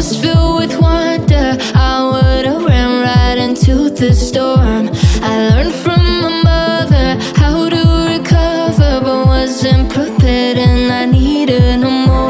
was filled with wonder. I would have ran right into the storm. I learned from my mother how to recover, but wasn't prepared, and I needed no more.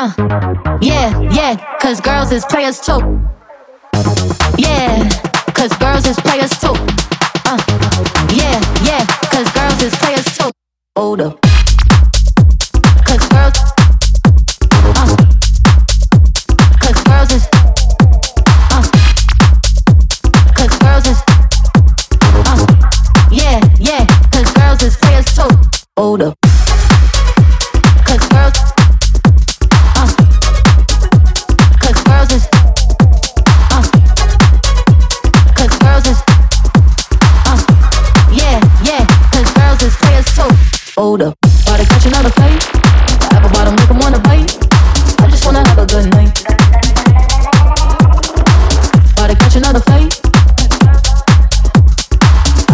Uh, yeah, yeah, cause girls is players too. Yeah, cause girls is players too. Uh, yeah, yeah, cause girls is players too. Older. fold up. Body catching on the have a bottom make them wanna bite. I just wanna have a good night. Body catching on the plate.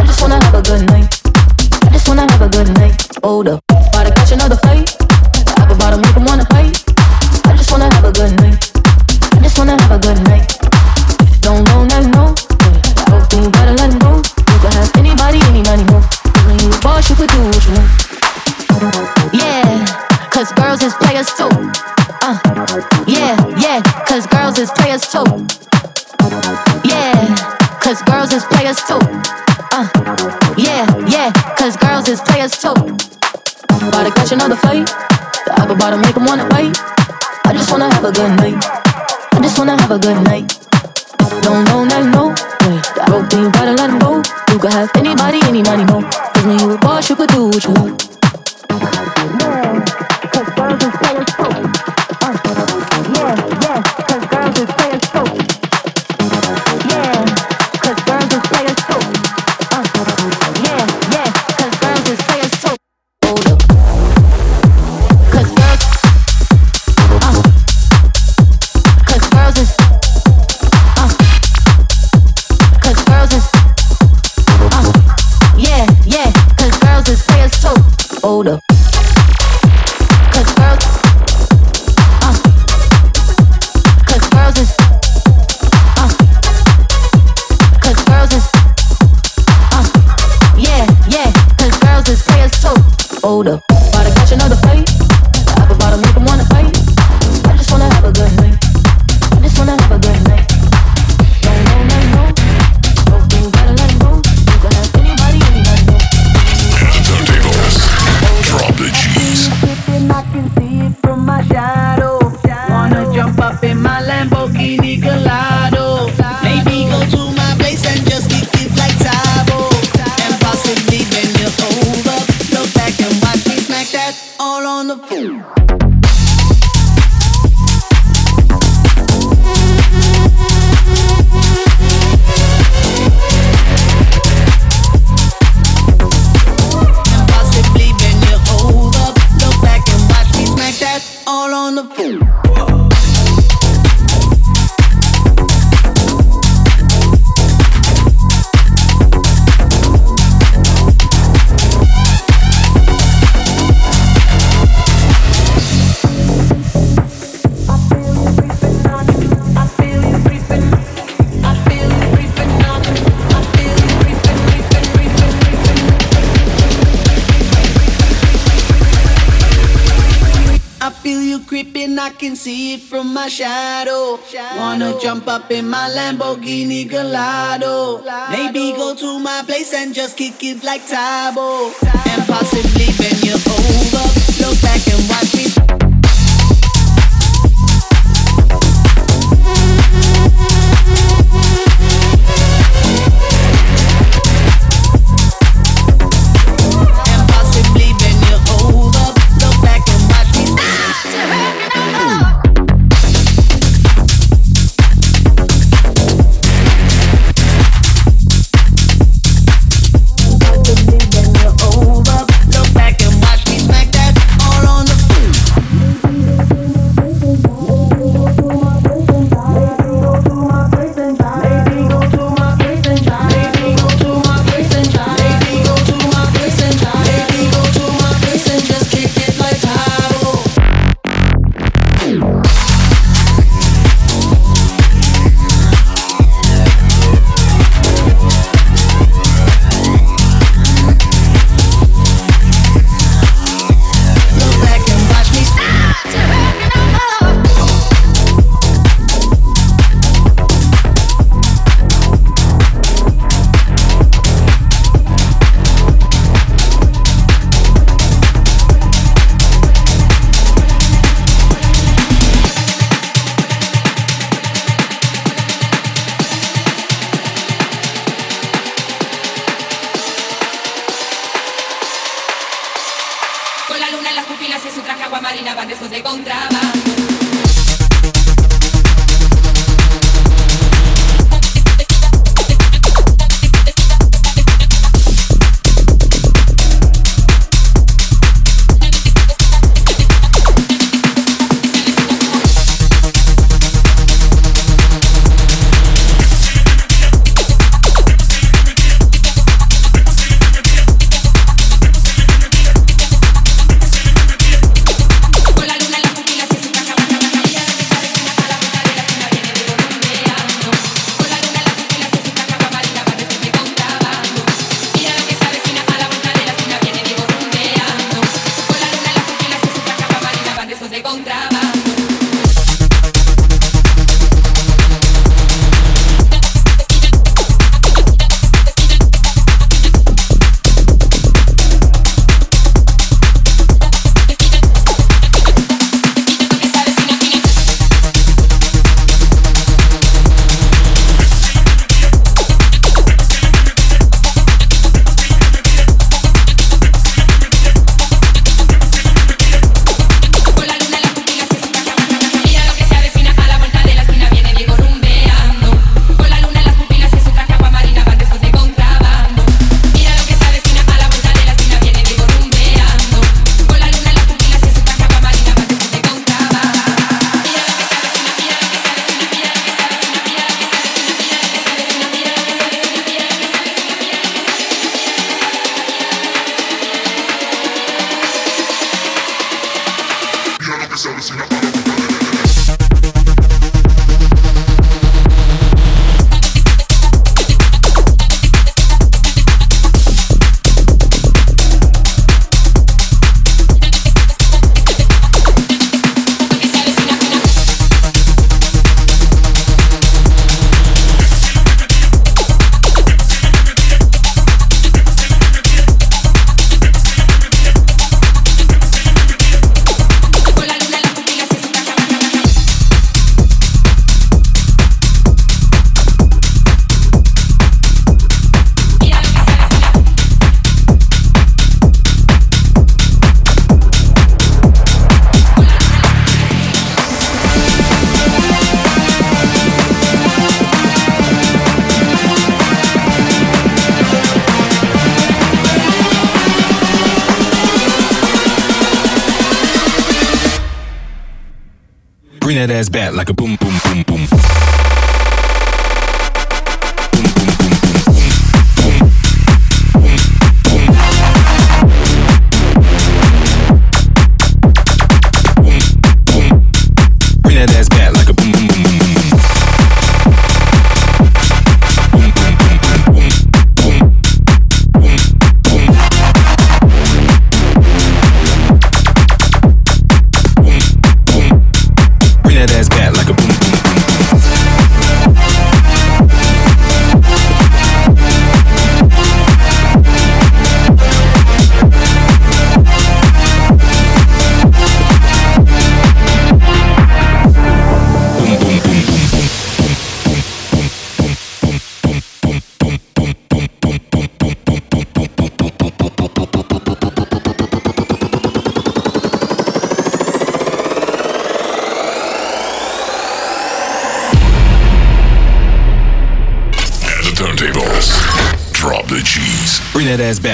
I just wanna have a good night. I just wanna have a good night. Fold up. Body catching on the plate. girls is players too. Uh, yeah, yeah, cause girls is players too. Yeah, cause girls is players too. Uh, yeah, yeah, cause girls is players too. About to catch another fight. The upper bottom make them wanna fight. I just wanna have a good night. I just wanna have a good night. If you don't know, now know. Wait, the rope thing, you gotta let him go. You could have anybody, any money, no. Cause when you a boss, you could do what you want. My shadow. Wanna jump up in my Lamborghini Gallardo. Maybe go to my place and just kick it like Tae Bo. And possibly bend you over. Look back ass bad like a that ass.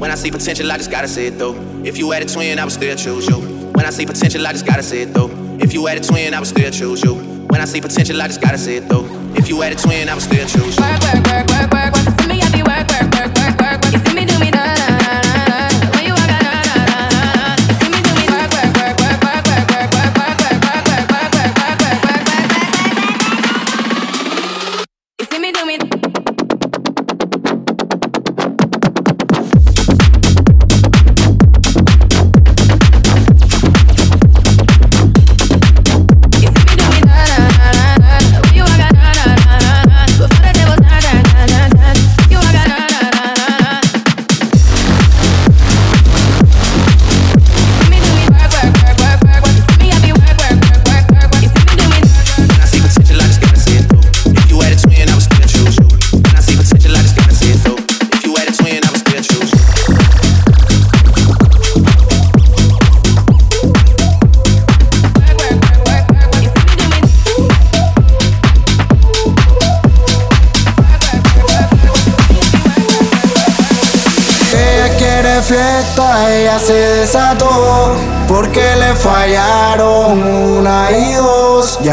When I see potential, I just gotta say it though. If you had a twin, I would still choose you. When I see potential, I just gotta say it though. If you had a twin, I would still choose you. When I see potential, I just gotta say it though. If you had a twin, I would still choose you. Work, work, work,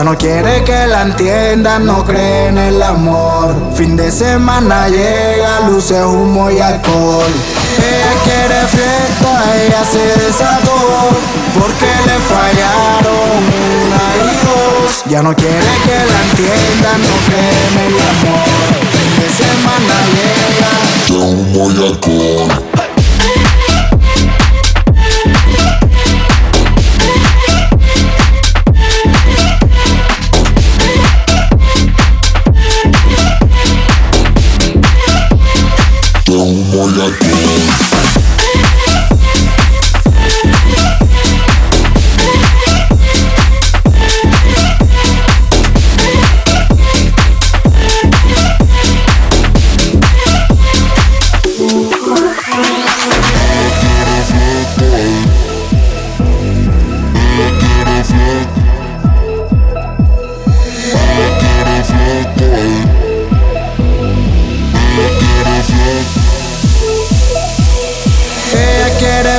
no quiere que la entienda, no cree en el amor. Fin de semana llega, luces, humo y alcohol. Ella quiere fiesta, ella se desató, porque le fallaron una y dos. Ya no quiere que la entienda, no cree en el amor. Fin de semana llega, luces, humo y alcohol.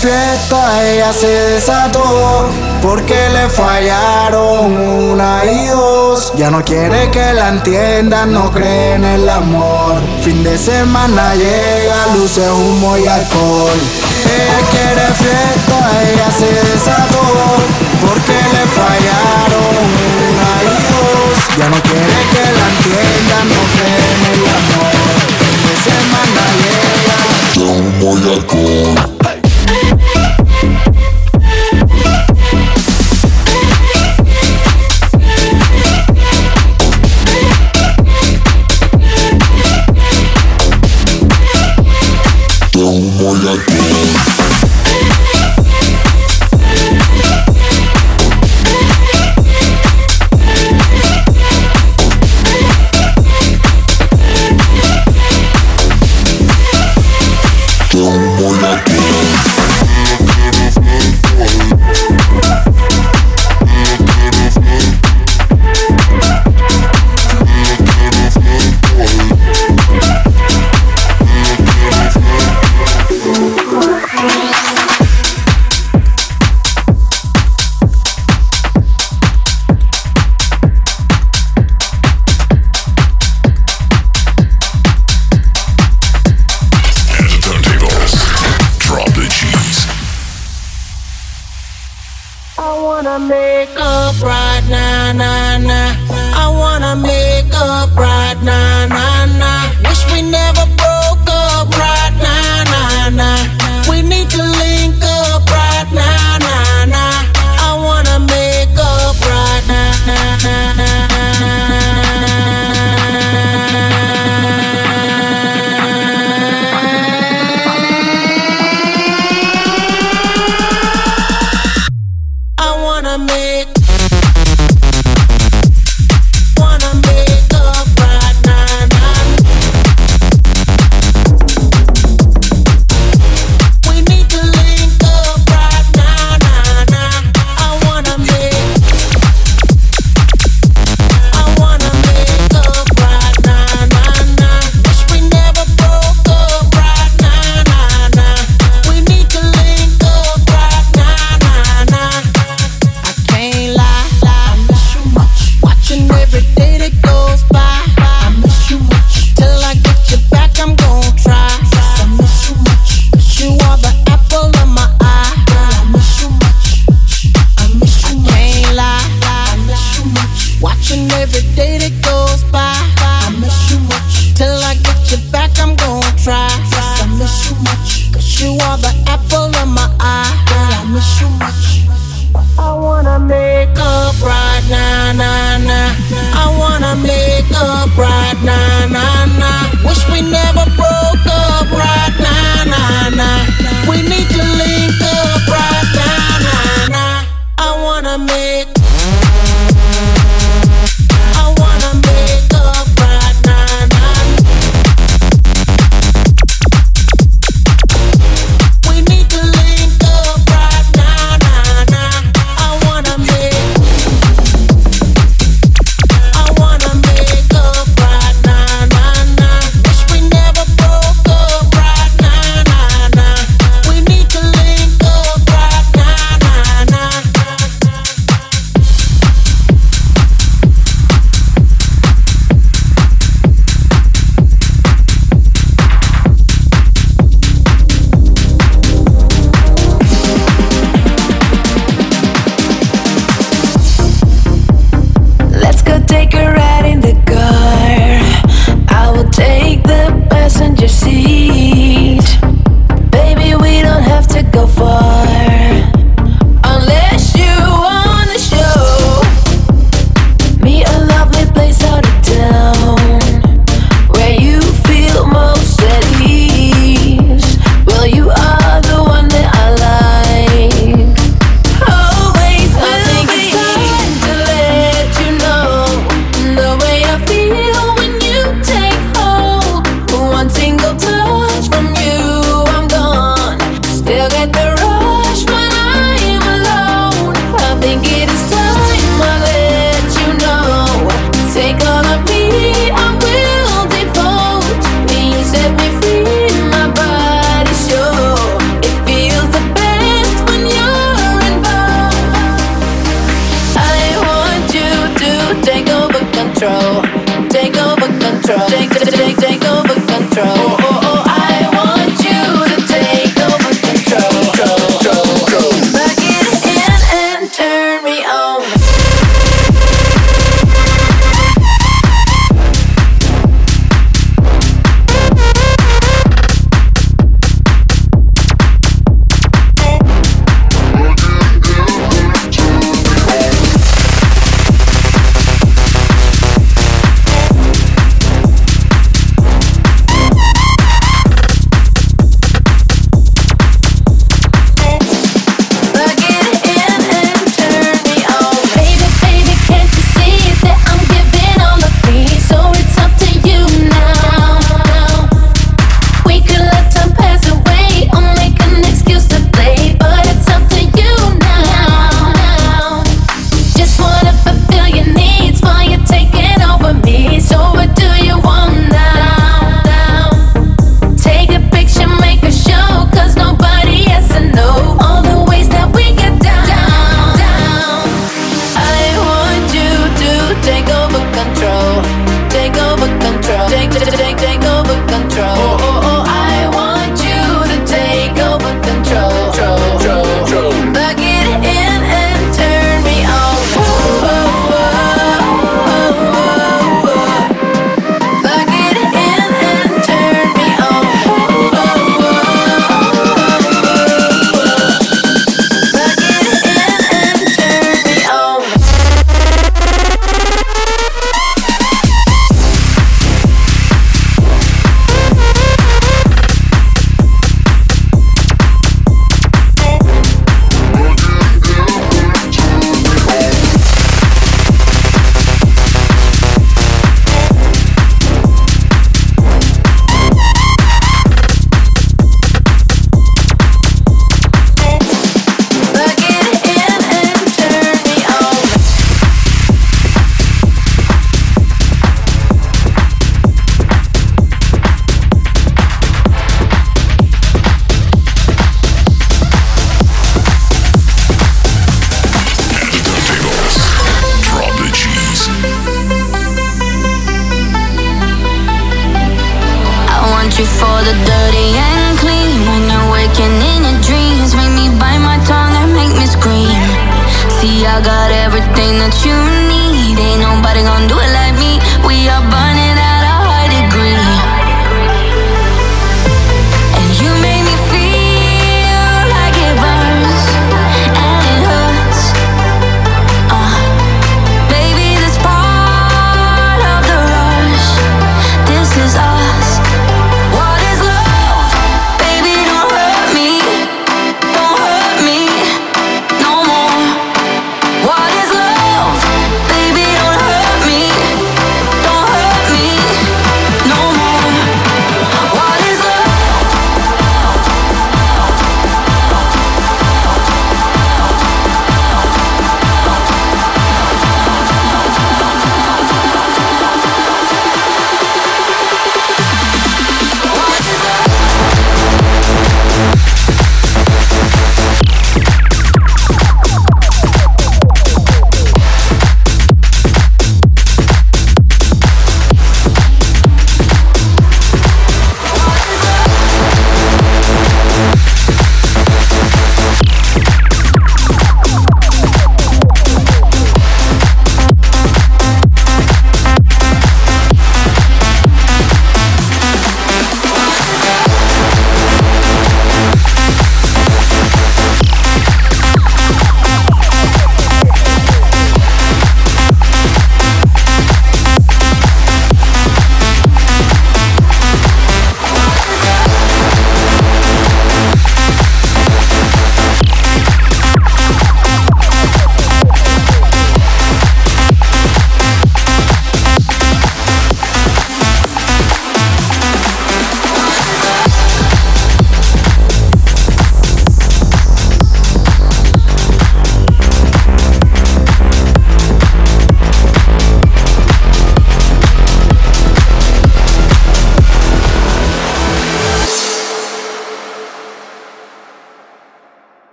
Fiesta, ella se desató. Porque le fallaron una y dos. Ya no quiere que la entiendan, no cree en el amor. Fin de semana llega, luces, humo y alcohol. Ella quiere fiesta, ella se desató. Porque le fallaron una y dos. Ya no quiere que la entiendan, no cree en el amor. Fin de semana llega, humo y alcohol.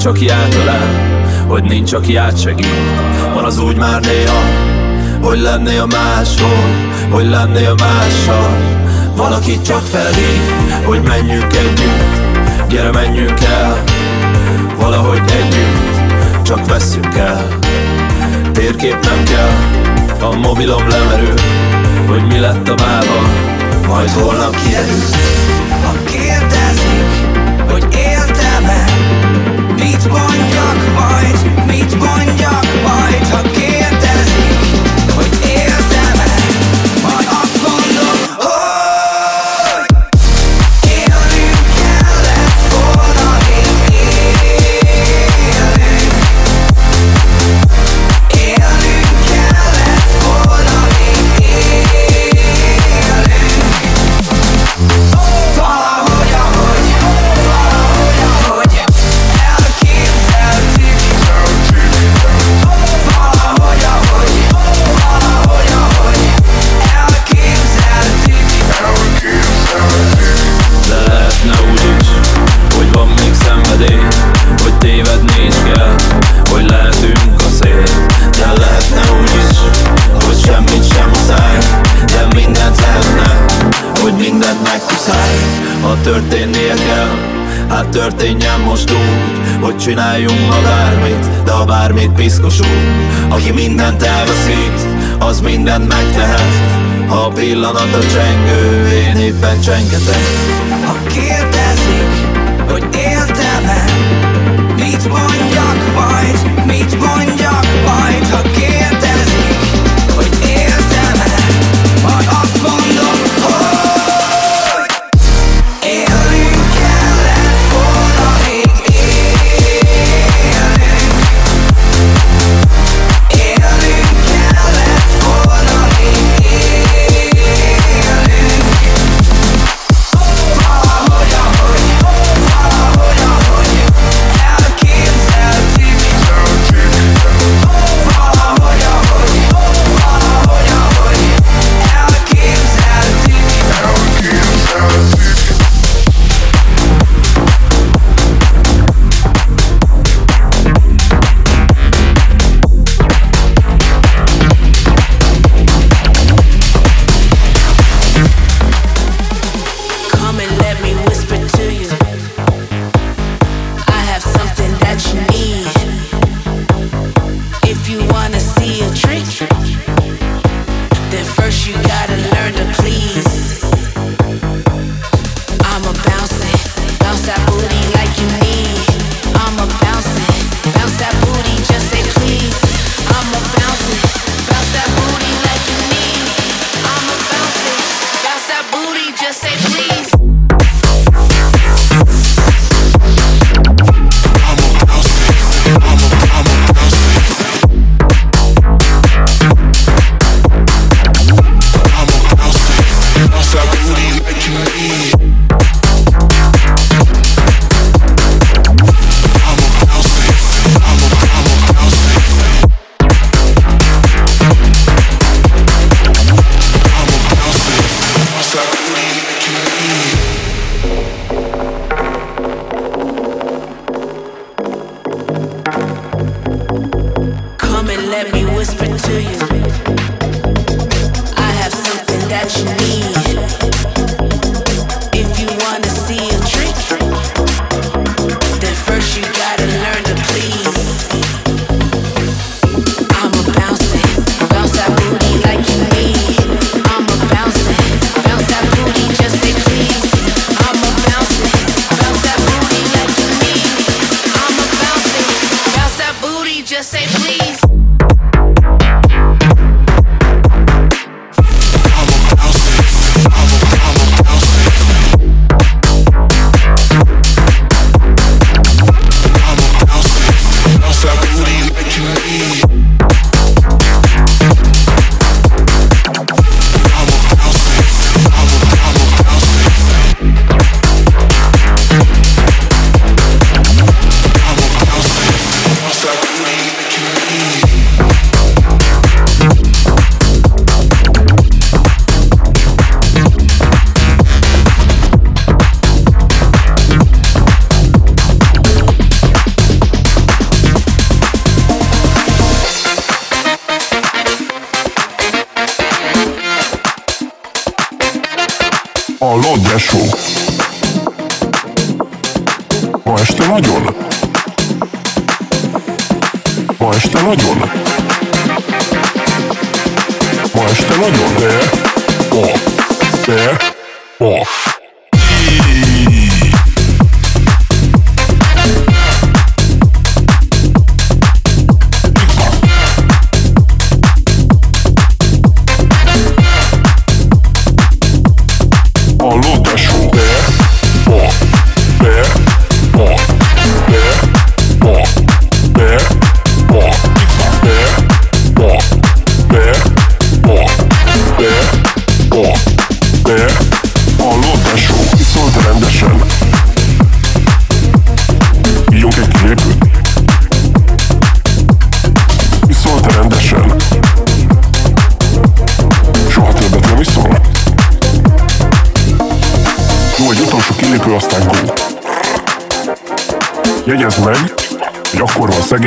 Nincs aki átölel Hogy nincs aki átsegít. Van az úgy már néha Hogy lennél máshol Hogy lennél mással. Valaki csak felhív Hogy menjünk együtt. Gyere menjünk el Valahogy együtt Csak vesszük el. Térkép nem kell A mobilom lemerül Hogy mi lett a mába Majd holnap kiderül csináljunk ma bármit De a bármit piszkosul Aki mindent elveszít Az mindent megtehet. Ha a pillanat a csengő Én éppen csengetek. Ha kérdezik, hogy éltem-e Mit mondjak majd, mit mondjak majd Ha kérdezik,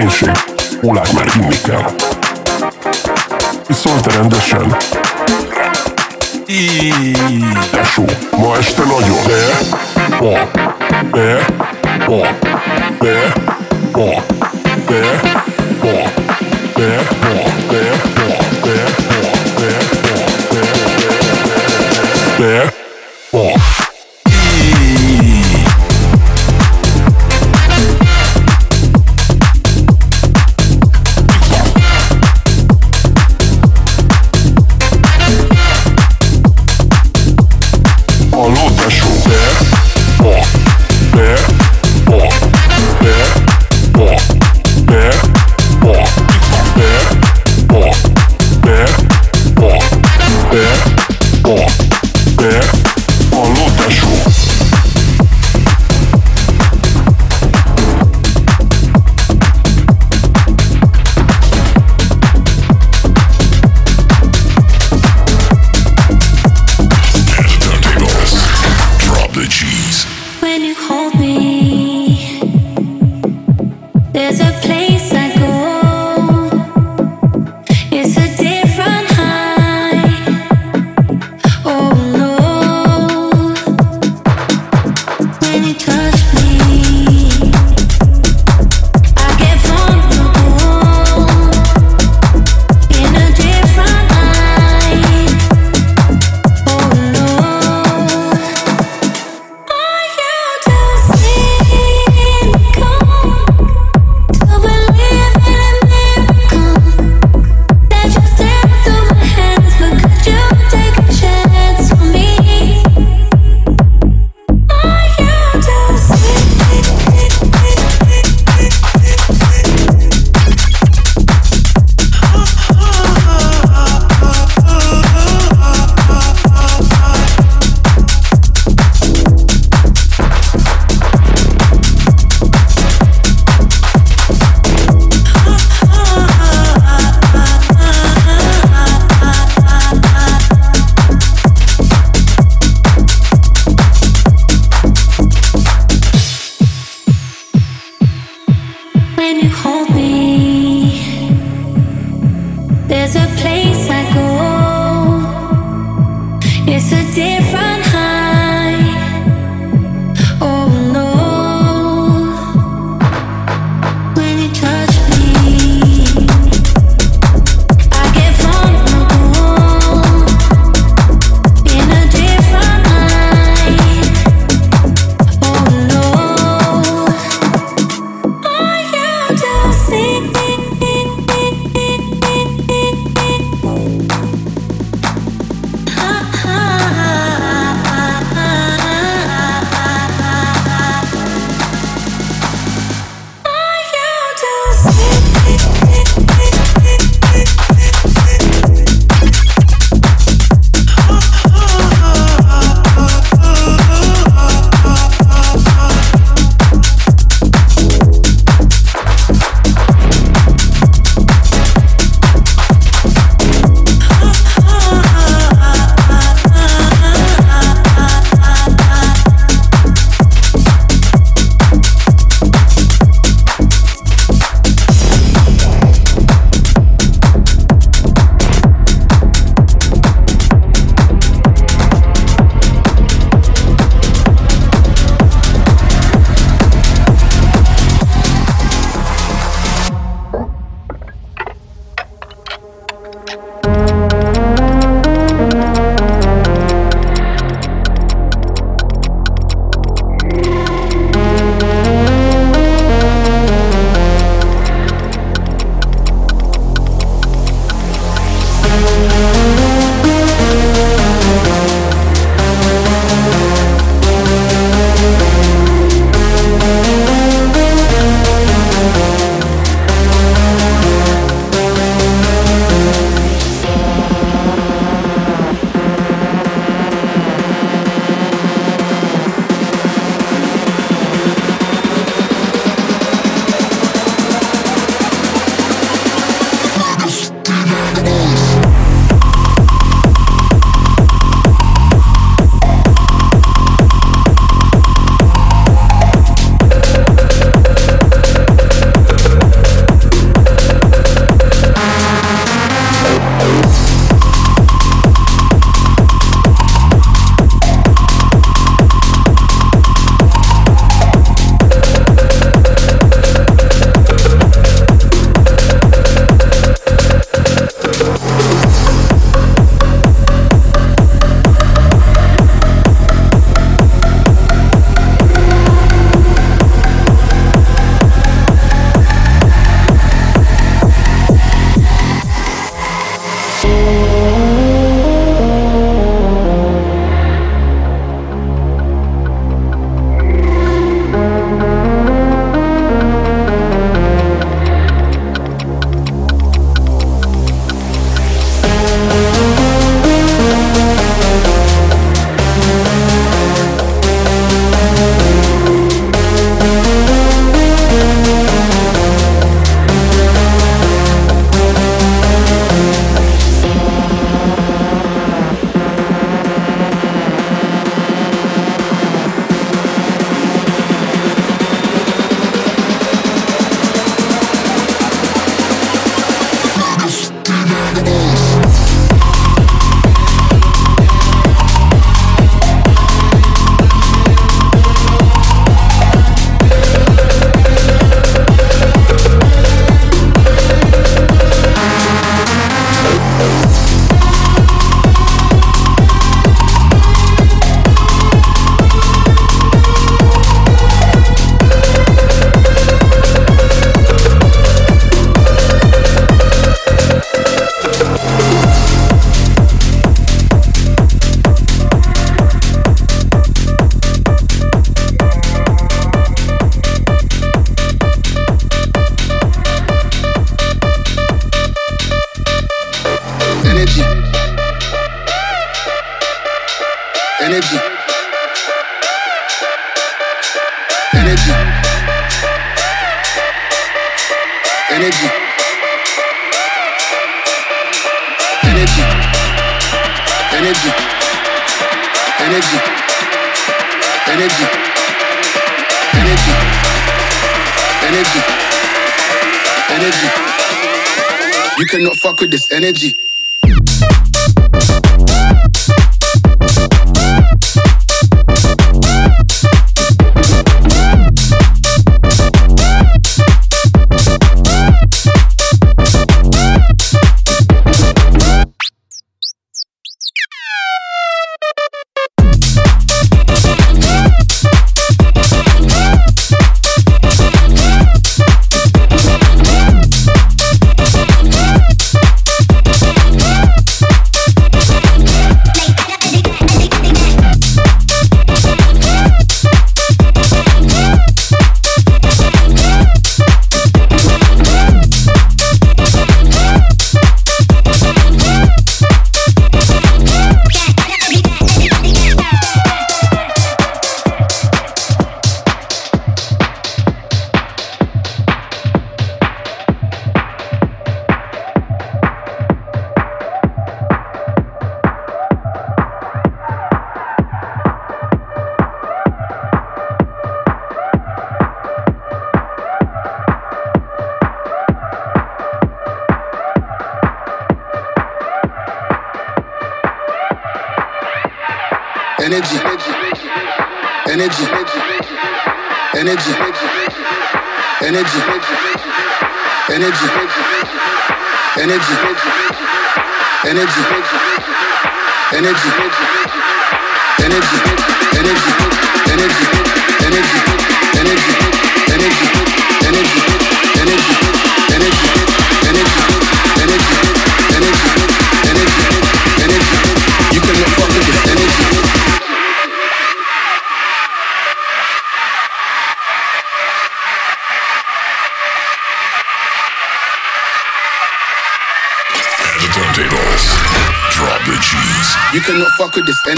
fénység, ólát már hinni kell. És szólt rendesen. Tesó, ma este nagyon. De, ma, de, ma, de, ma, de, ma, de, ma, de, ma, de, ma, de, ma, de, ma, de, ma, de,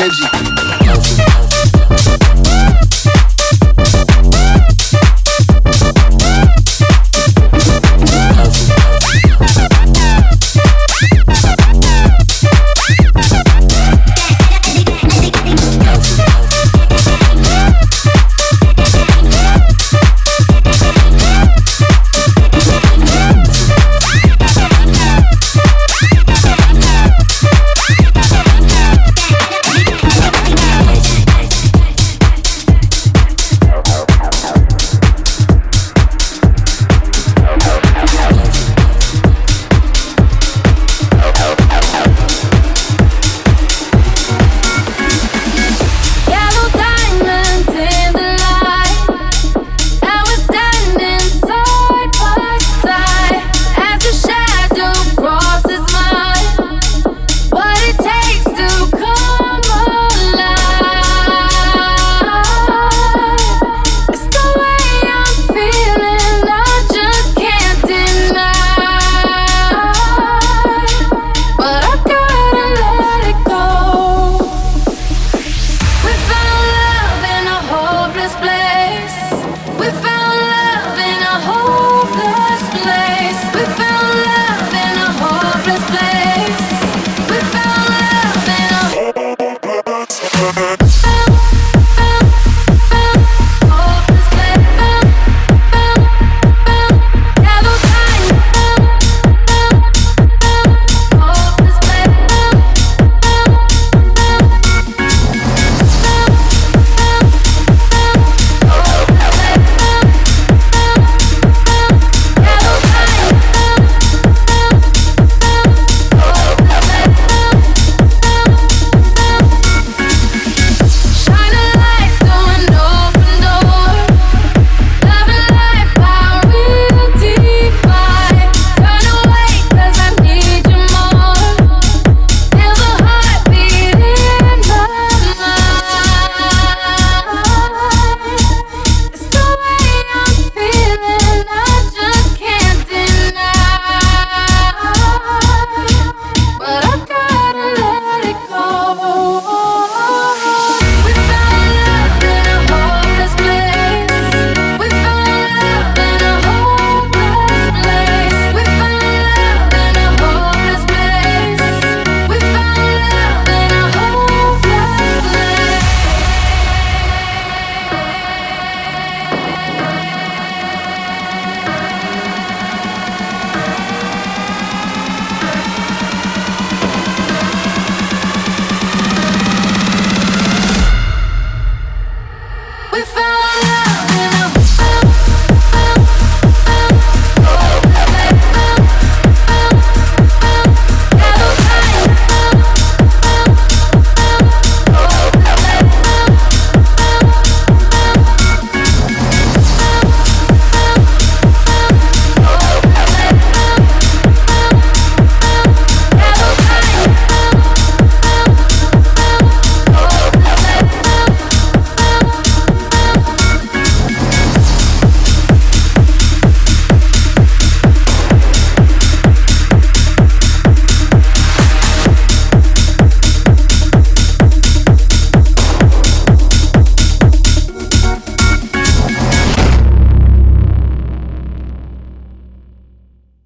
Energy.